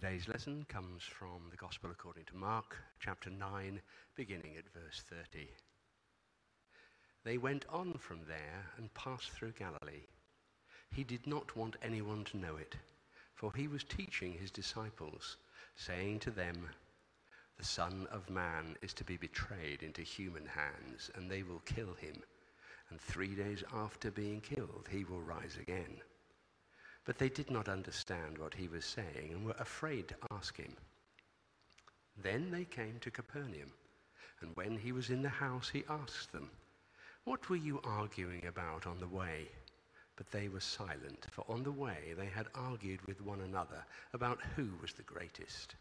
Today's lesson comes from the Gospel according to Mark, chapter 9, beginning at verse 30. They went on from there and passed through Galilee. He did not want anyone to know it, for he was teaching his disciples, saying to them, The Son of Man is to be betrayed into human hands, and they will kill him, and three days after being killed, he will rise again. But they did not understand what he was saying and were afraid to ask him. Then they came to Capernaum, and when he was in the house, he asked them, What were you arguing about on the way? But they were silent, for on the way they had argued with one another about who was the greatest.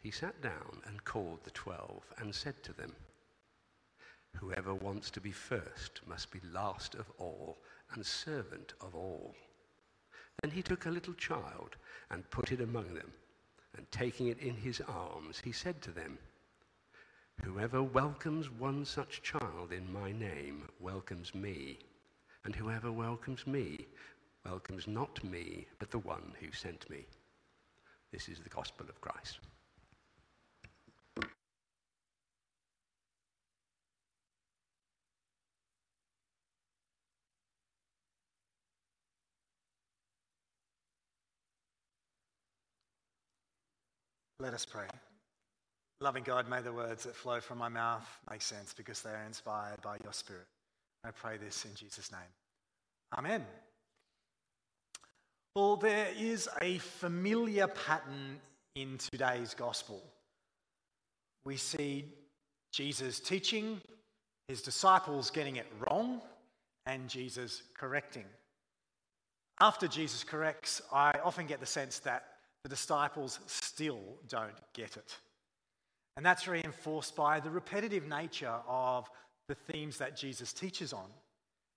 He sat down and called the twelve and said to them, Whoever wants to be first must be last of all and servant of all. Then he took a little child and put it among them, and taking it in his arms, he said to them, Whoever welcomes one such child in my name welcomes me, and whoever welcomes me welcomes not me, but the one who sent me. This is the gospel of Christ. Let us pray. Loving God, may the words that flow from my mouth make sense because they are inspired by your Spirit. I pray this in Jesus' name. Amen. Well, there is a familiar pattern in today's gospel. We see Jesus teaching, his disciples getting it wrong, and Jesus correcting. After Jesus corrects, I often get the sense that the disciples still don't get it. And that's reinforced by the repetitive nature of the themes that Jesus teaches on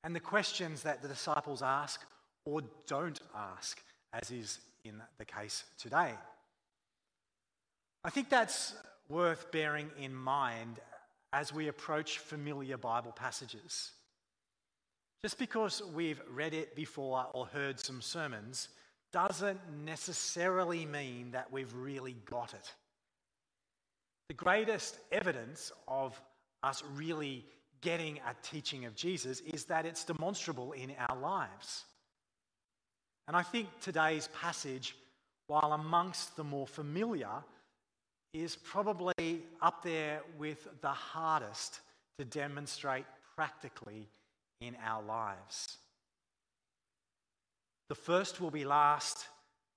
and the questions that the disciples ask or don't ask, as is in the case today. I think that's worth bearing in mind as we approach familiar Bible passages. Just because we've read it before or heard some sermons doesn't necessarily mean that we've really got it. The greatest evidence of us really getting a teaching of Jesus is that it's demonstrable in our lives. And I think today's passage, while amongst the more familiar, is probably up there with the hardest to demonstrate practically in our lives. The first will be last,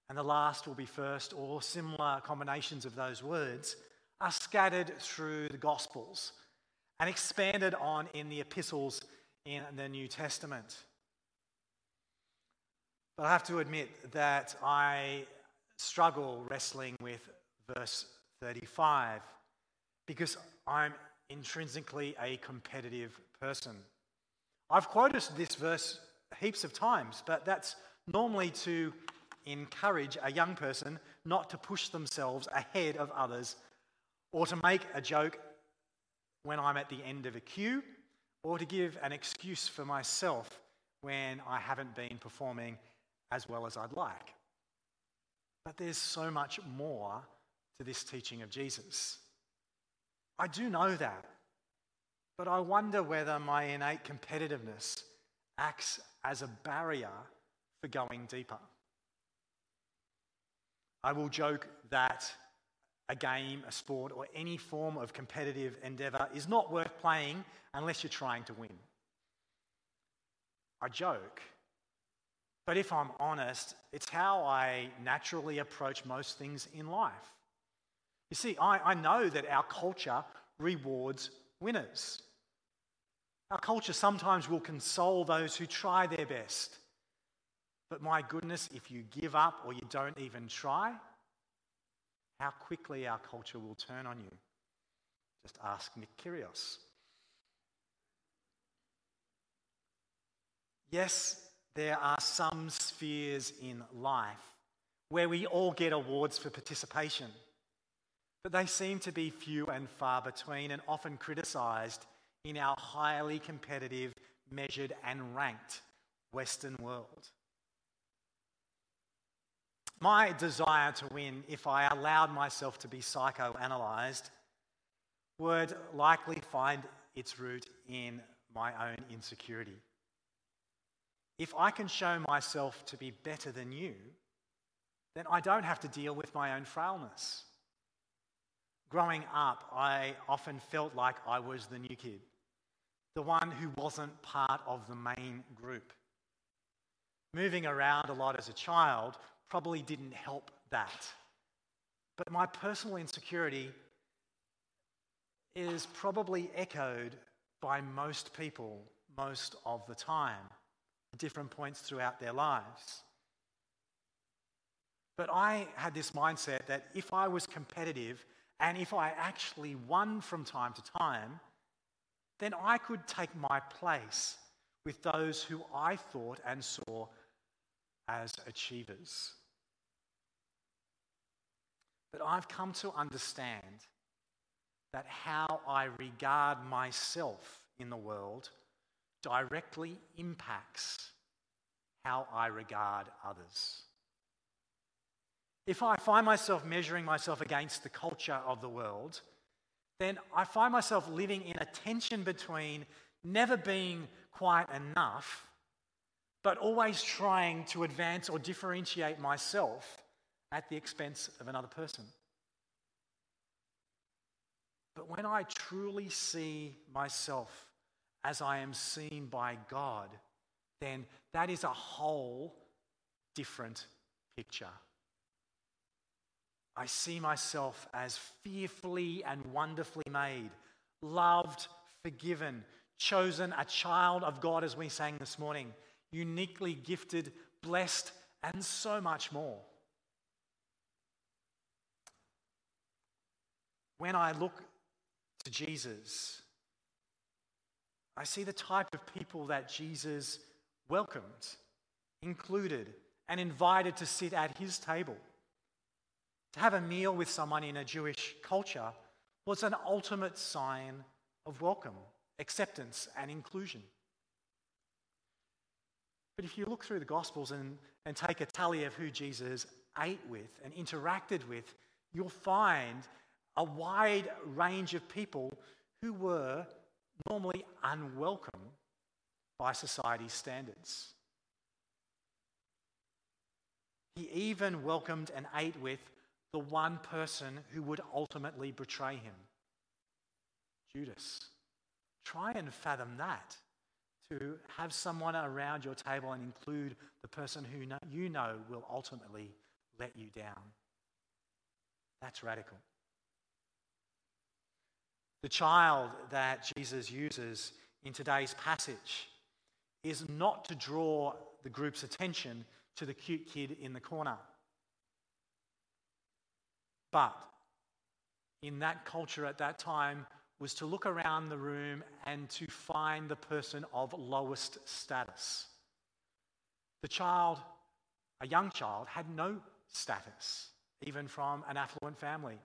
and the last will be first, or similar combinations of those words, are scattered through the Gospels and expanded on in the epistles in the New Testament. But I have to admit that I struggle wrestling with verse 35 because I'm intrinsically a competitive person. I've quoted this verse heaps of times, but that's normally to encourage a young person not to push themselves ahead of others or to make a joke when I'm at the end of a queue or to give an excuse for myself when I haven't been performing as well as I'd like. But there's so much more to this teaching of Jesus. I do know that, but I wonder whether my innate competitiveness acts as a barrier for going deeper. I will joke that a game, a sport, or any form of competitive endeavor is not worth playing unless you're trying to win. I joke, but if I'm honest, it's how I naturally approach most things in life. You see, I, I know that our culture rewards winners. Our culture sometimes will console those who try their best. But my goodness, if you give up or you don't even try, how quickly our culture will turn on you. Just ask Nick Kyrgios. Yes, there are some spheres in life where we all get awards for participation, but they seem to be few and far between and often criticised in our highly competitive, measured, and ranked Western world. My desire to win, if I allowed myself to be psychoanalyzed, would likely find its root in my own insecurity. If I can show myself to be better than you, then I don't have to deal with my own frailness. Growing up, I often felt like I was the new kid, the one who wasn't part of the main group. Moving around a lot as a child probably didn't help that. But my personal insecurity is probably echoed by most people most of the time, at different points throughout their lives. But I had this mindset that if I was competitive and if I actually won from time to time, then I could take my place with those who I thought and saw as achievers. But I've come to understand that how I regard myself in the world directly impacts how I regard others. If I find myself measuring myself against the culture of the world, then I find myself living in a tension between never being quite enough, but always trying to advance or differentiate myself at the expense of another person. But when I truly see myself as I am seen by God, then that is a whole different picture. I see myself as fearfully and wonderfully made, loved, forgiven, chosen, a child of God, as we sang this morning, uniquely gifted, blessed, and so much more. When I look to Jesus, I see the type of people that Jesus welcomed, included, and invited to sit at his table. To have a meal with someone in a Jewish culture was an ultimate sign of welcome, acceptance, and inclusion. But if you look through the Gospels and, and take a tally of who Jesus ate with and interacted with, you'll find a wide range of people who were normally unwelcome by society's standards. He even welcomed and ate with the one person who would ultimately betray him Judas. Try and fathom that. To have someone around your table and include the person who you know will ultimately let you down. That's radical. The child that Jesus uses in today's passage is not to draw the group's attention to the cute kid in the corner. But in that culture at that time was to look around the room and to find the person of lowest status. The child, a young child, had no status, even from an affluent family.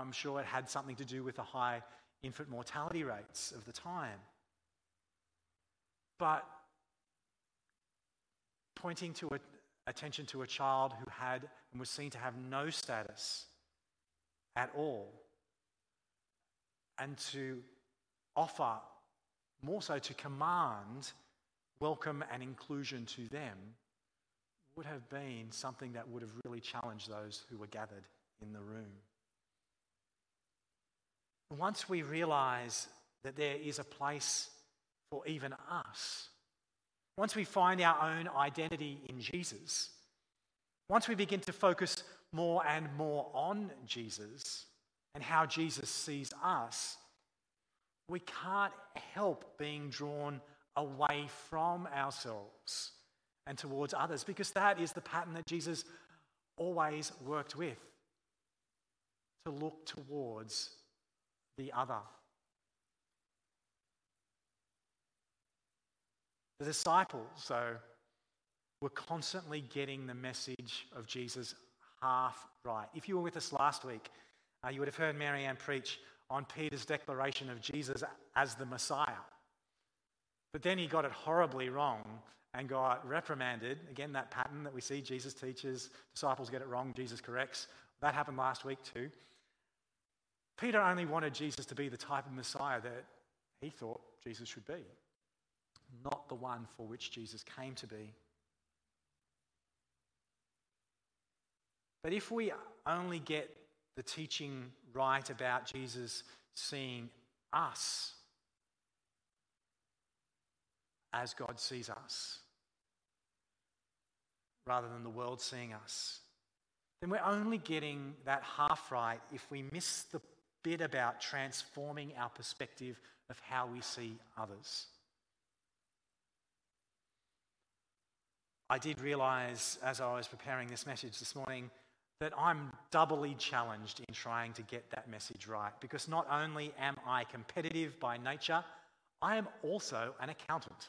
I'm sure it had something to do with the high infant mortality rates of the time. But pointing to a, attention to a child who had and was seen to have no status at all, and to offer, more so to command, welcome and inclusion to them, would have been something that would have really challenged those who were gathered in the room. Once we realize that there is a place for even us, once we find our own identity in Jesus, once we begin to focus more and more on Jesus and how Jesus sees us, we can't help being drawn away from ourselves and towards others because that is the pattern that Jesus always worked with to look towards the other. The disciples, though, were constantly getting the message of Jesus half right. If you were with us last week, uh, you would have heard Marianne preach on Peter's declaration of Jesus as the Messiah. But then he got it horribly wrong and got reprimanded. Again, that pattern that we see Jesus teaches, disciples get it wrong, Jesus corrects. That happened last week too. Peter only wanted Jesus to be the type of Messiah that he thought Jesus should be, not the one for which Jesus came to be. But if we only get the teaching right about Jesus seeing us as God sees us, rather than the world seeing us, then we're only getting that half right if we miss the bit about transforming our perspective of how we see others. I did realize as I was preparing this message this morning that I'm doubly challenged in trying to get that message right because not only am I competitive by nature, I am also an accountant.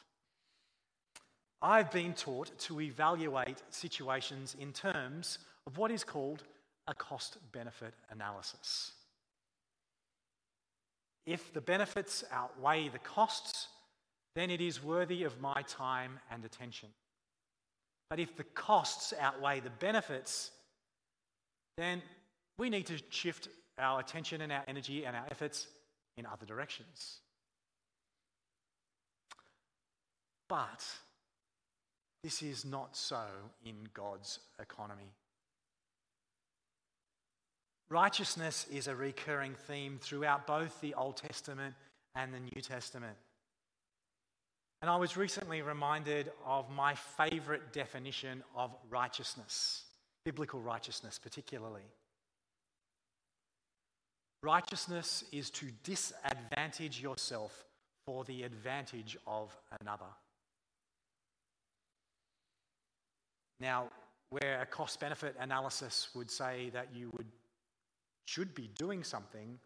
I've been taught to evaluate situations in terms of what is called a cost benefit analysis. If the benefits outweigh the costs, then it is worthy of my time and attention. But if the costs outweigh the benefits, then we need to shift our attention and our energy and our efforts in other directions. But this is not so in God's economy. Righteousness is a recurring theme throughout both the Old Testament and the New Testament. And I was recently reminded of my favorite definition of righteousness biblical righteousness particularly. Righteousness is to disadvantage yourself for the advantage of another. Now, where a cost benefit analysis would say that you would should be doing something,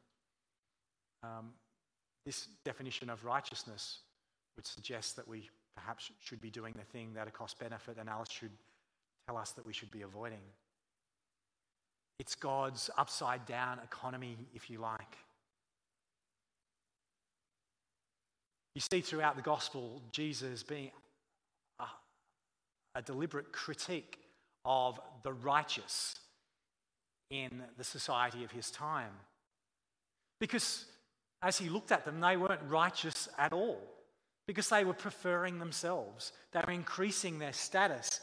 um, this definition of righteousness would suggest that we perhaps should be doing the thing that a cost benefit analysis should tell us that we should be avoiding. It's God's upside down economy, if you like. You see throughout the gospel Jesus being a, a deliberate critique of the righteous in the society of his time. Because as he looked at them, they weren't righteous at all because they were preferring themselves. They were increasing their status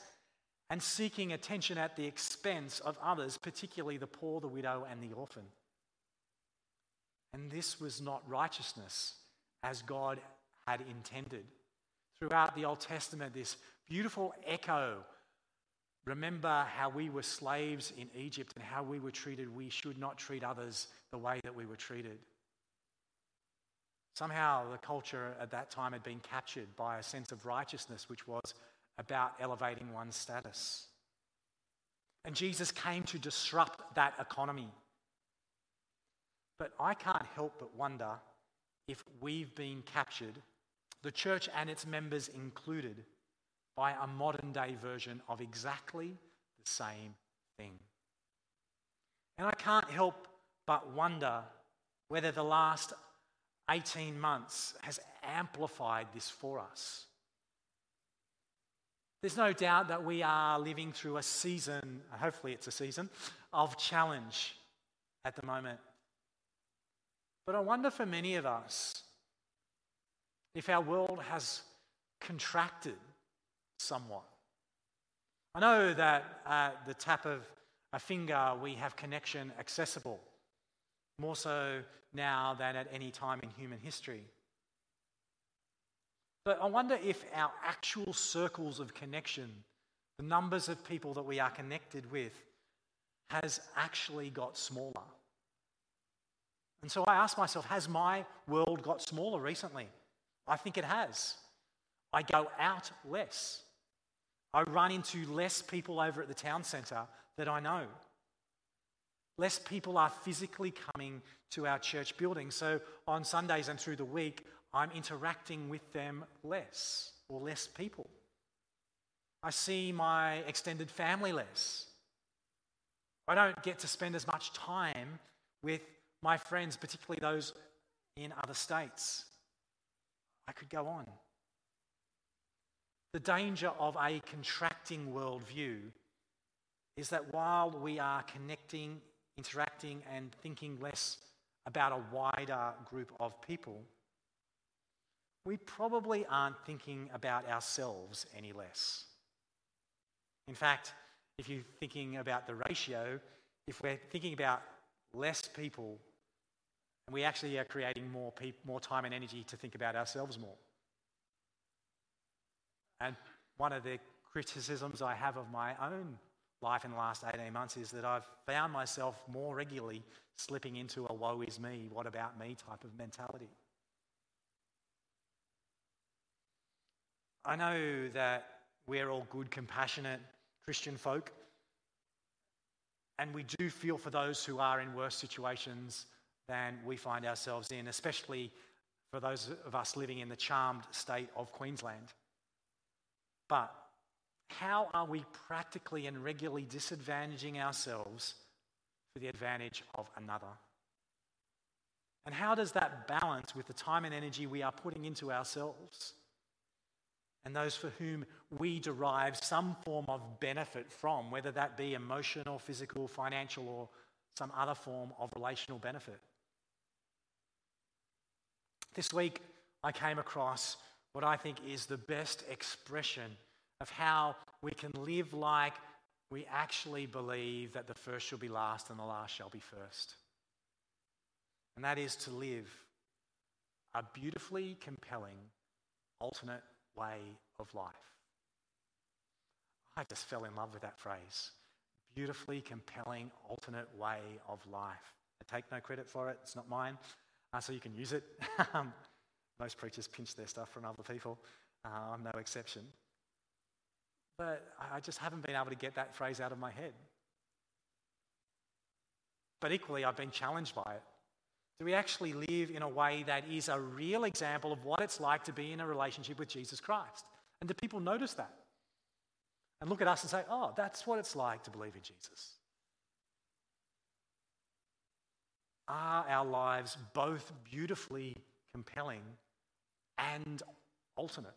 and seeking attention at the expense of others, particularly the poor, the widow, and the orphan. And this was not righteousness as God had intended. Throughout the Old Testament, this beautiful echo. Remember how we were slaves in Egypt and how we were treated. We should not treat others the way that we were treated. Somehow, the culture at that time had been captured by a sense of righteousness, which was about elevating one's status. And Jesus came to disrupt that economy. But I can't help but wonder if we've been captured, the church and its members included, by a modern day version of exactly the same thing. And I can't help but wonder whether the last 18 months has amplified this for us. There's no doubt that we are living through a season, hopefully it's a season, of challenge at the moment. But I wonder for many of us if our world has contracted somewhat. I know that at the tap of a finger we have connection accessible, more so now than at any time in human history. But I wonder if our actual circles of connection, the numbers of people that we are connected with, has actually got smaller. And so I ask myself, has my world got smaller recently? I think it has. I go out less. I run into less people over at the town centre that I know. Less people are physically coming to our church building. So on Sundays and through the week, I'm interacting with them less or less people. I see my extended family less. I don't get to spend as much time with my friends, particularly those in other states. I could go on. The danger of a contracting worldview is that while we are connecting, interacting, and thinking less about a wider group of people, we probably aren't thinking about ourselves any less. In fact, if you're thinking about the ratio, if we're thinking about less people, we actually are creating more, more time and energy to think about ourselves more. And one of the criticisms I have of my own life in the last 18 months is that I've found myself more regularly slipping into a woe is me, what about me type of mentality. I know that we're all good, compassionate Christian folk, and we do feel for those who are in worse situations than we find ourselves in, especially for those of us living in the charmed state of Queensland. But how are we practically and regularly disadvantaging ourselves for the advantage of another? And how does that balance with the time and energy we are putting into ourselves and those for whom we derive some form of benefit from, whether that be emotional, physical, financial, or some other form of relational benefit? This week, I came across what I think is the best expression of how we can live like we actually believe that the first shall be last and the last shall be first. And that is to live a beautifully compelling alternate way of life. I just fell in love with that phrase. Beautifully compelling alternate way of life. I take no credit for it, it's not mine, uh, so you can use it. Most preachers pinch their stuff from other people. Uh, I'm no exception. But I just haven't been able to get that phrase out of my head. But equally, I've been challenged by it. Do we actually live in a way that is a real example of what it's like to be in a relationship with Jesus Christ? And do people notice that? And look at us and say, oh, that's what it's like to believe in Jesus. Are our lives both beautifully compelling and alternate?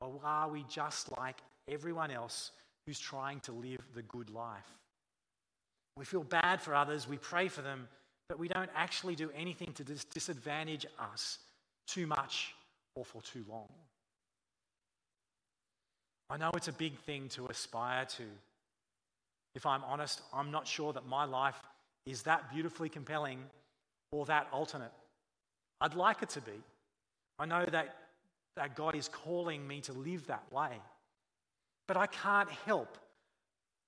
Or are we just like everyone else who's trying to live the good life? We feel bad for others, we pray for them, but we don't actually do anything to dis- disadvantage us too much or for too long. I know it's a big thing to aspire to. If I'm honest, I'm not sure that my life is that beautifully compelling or that alternate. I'd like it to be. I know that, that God is calling me to live that way. But I can't help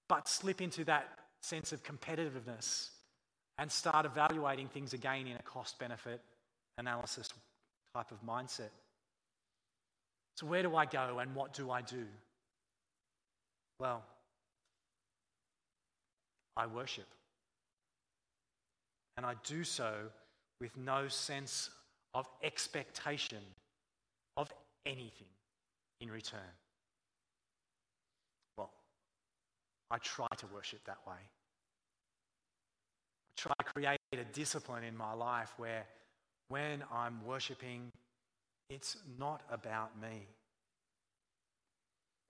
but slip into that sense of competitiveness and start evaluating things again in a cost benefit analysis type of mindset. So, where do I go and what do I do? Well, I worship. And I do so with no sense of expectation of anything in return. Well, I try to worship that way try to create a discipline in my life where when I'm worshiping, it's not about me.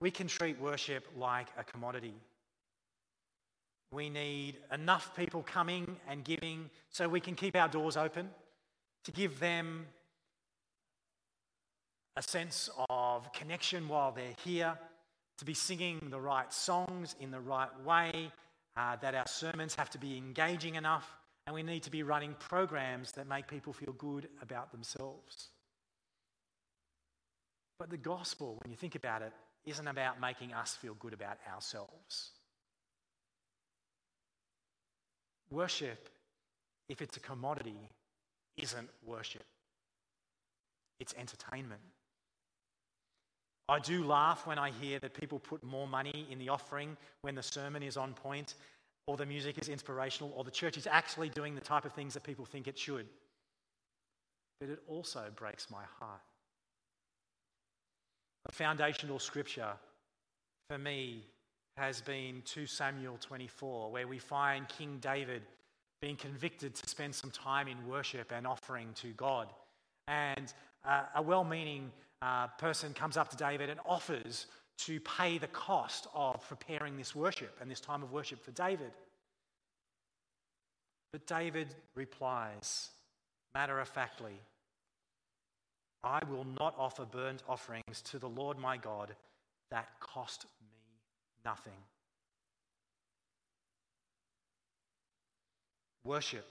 We can treat worship like a commodity. We need enough people coming and giving so we can keep our doors open to give them a sense of connection while they're here, to be singing the right songs in the right way, uh, that our sermons have to be engaging enough, and we need to be running programs that make people feel good about themselves. But the gospel, when you think about it, isn't about making us feel good about ourselves. Worship, if it's a commodity, isn't worship, it's entertainment. I do laugh when I hear that people put more money in the offering when the sermon is on point, or the music is inspirational, or the church is actually doing the type of things that people think it should. But it also breaks my heart. A foundational scripture for me has been 2 Samuel 24, where we find King David being convicted to spend some time in worship and offering to God. And uh, a well meaning uh, person comes up to David and offers to pay the cost of preparing this worship and this time of worship for David. But David replies, matter of factly, I will not offer burnt offerings to the Lord my God that cost me nothing. Worship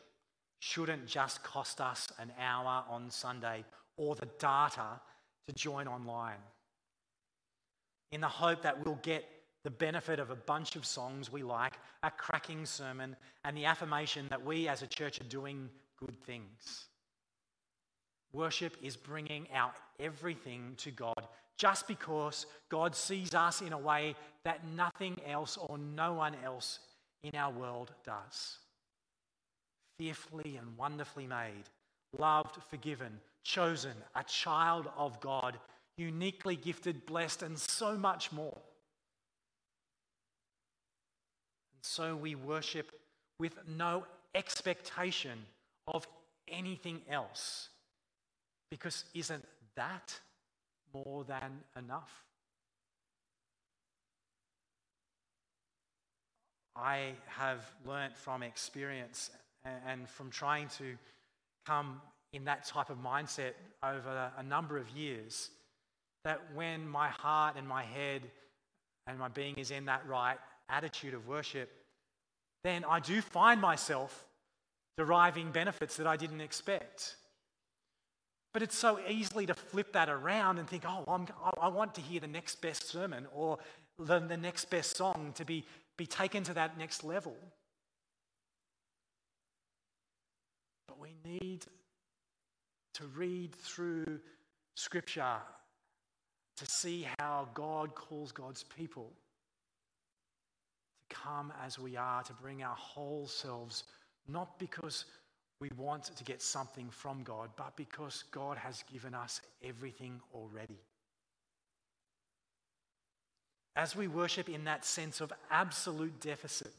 shouldn't just cost us an hour on Sunday or the data to join online. In the hope that we'll get the benefit of a bunch of songs we like, a cracking sermon, and the affirmation that we as a church are doing good things. Worship is bringing our everything to God just because God sees us in a way that nothing else or no one else in our world does fearfully and wonderfully made, loved, forgiven, chosen, a child of God, uniquely gifted, blessed, and so much more. And so we worship with no expectation of anything else. Because isn't that more than enough? I have learnt from experience and from trying to come in that type of mindset over a number of years, that when my heart and my head and my being is in that right attitude of worship, then I do find myself deriving benefits that I didn't expect. But it's so easily to flip that around and think, oh, I'm, i want to hear the next best sermon or the, the next best song to be, be taken to that next level. But we need to read through Scripture to see how God calls God's people to come as we are, to bring our whole selves, not because we want to get something from God, but because God has given us everything already. As we worship in that sense of absolute deficit,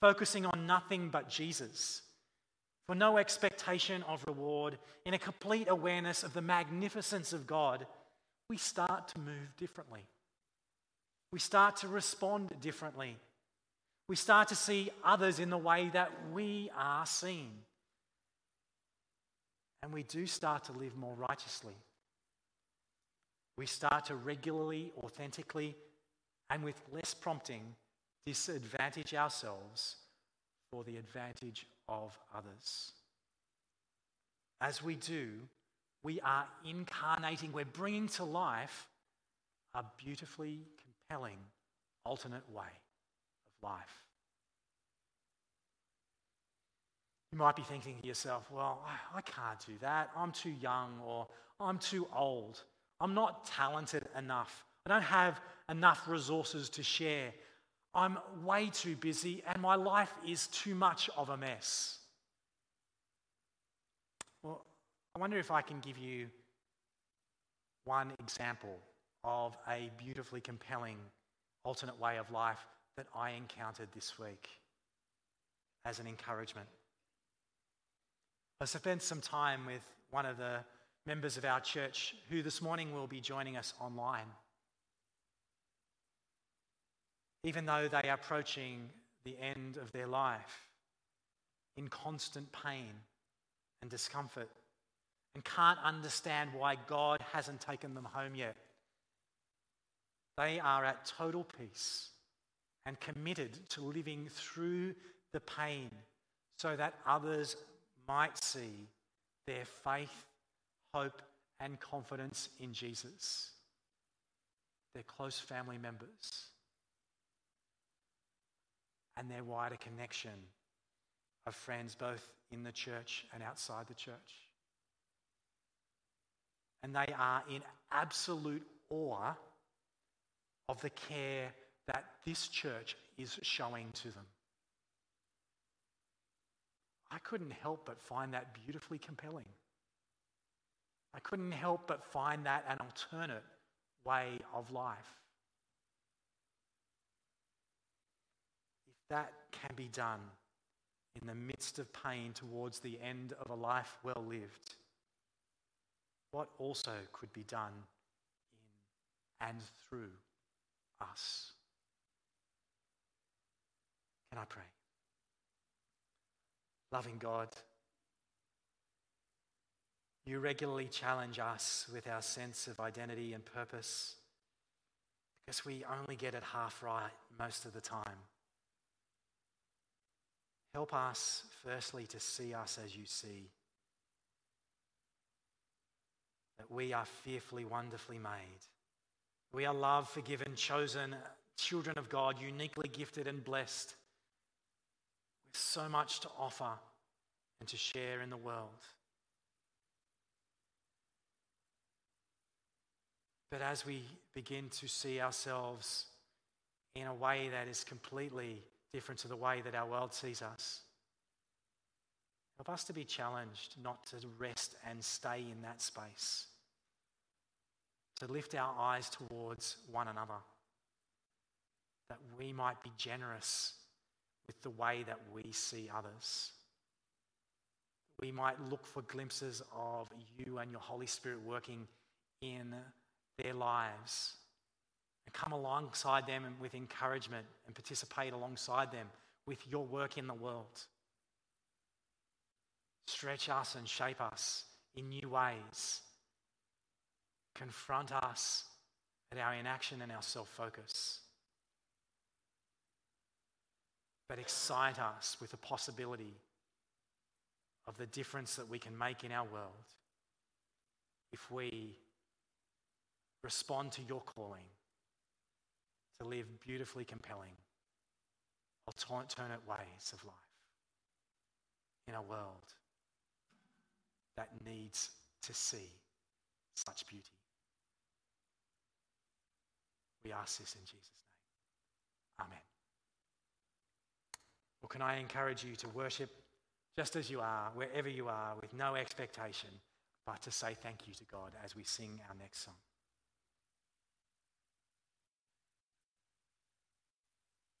focusing on nothing but Jesus for no expectation of reward, in a complete awareness of the magnificence of God, we start to move differently. We start to respond differently. We start to see others in the way that we are seen. And we do start to live more righteously. We start to regularly, authentically, and with less prompting, disadvantage ourselves for the advantage of others. As we do, we are incarnating, we're bringing to life a beautifully compelling alternate way of life. You might be thinking to yourself, well, I can't do that. I'm too young or I'm too old. I'm not talented enough. I don't have enough resources to share. I'm way too busy and my life is too much of a mess. Well, I wonder if I can give you one example of a beautifully compelling alternate way of life that I encountered this week as an encouragement. I spent some time with one of the members of our church who this morning will be joining us online even though they are approaching the end of their life in constant pain and discomfort and can't understand why God hasn't taken them home yet. They are at total peace and committed to living through the pain so that others might see their faith, hope, and confidence in Jesus, their close family members and their wider connection of friends both in the church and outside the church. And they are in absolute awe of the care that this church is showing to them. I couldn't help but find that beautifully compelling. I couldn't help but find that an alternate way of life. That can be done in the midst of pain towards the end of a life well lived, what also could be done in and through us. Can I pray? Loving God, you regularly challenge us with our sense of identity and purpose because we only get it half right most of the time. Help us, firstly, to see us as you see. That we are fearfully, wonderfully made. We are loved, forgiven, chosen, children of God, uniquely gifted and blessed, with so much to offer and to share in the world. But as we begin to see ourselves in a way that is completely different to the way that our world sees us, help us to be challenged not to rest and stay in that space, to lift our eyes towards one another, that we might be generous with the way that we see others. We might look for glimpses of you and your Holy Spirit working in their lives and come alongside them with encouragement and participate alongside them with your work in the world. Stretch us and shape us in new ways. Confront us at our inaction and our self focus. But excite us with the possibility of the difference that we can make in our world if we respond to your calling to live beautifully compelling, alternate ways of life in a world that needs to see such beauty. We ask this in Jesus' name. Amen. Well, can I encourage you to worship just as you are, wherever you are, with no expectation, but to say thank you to God as we sing our next song.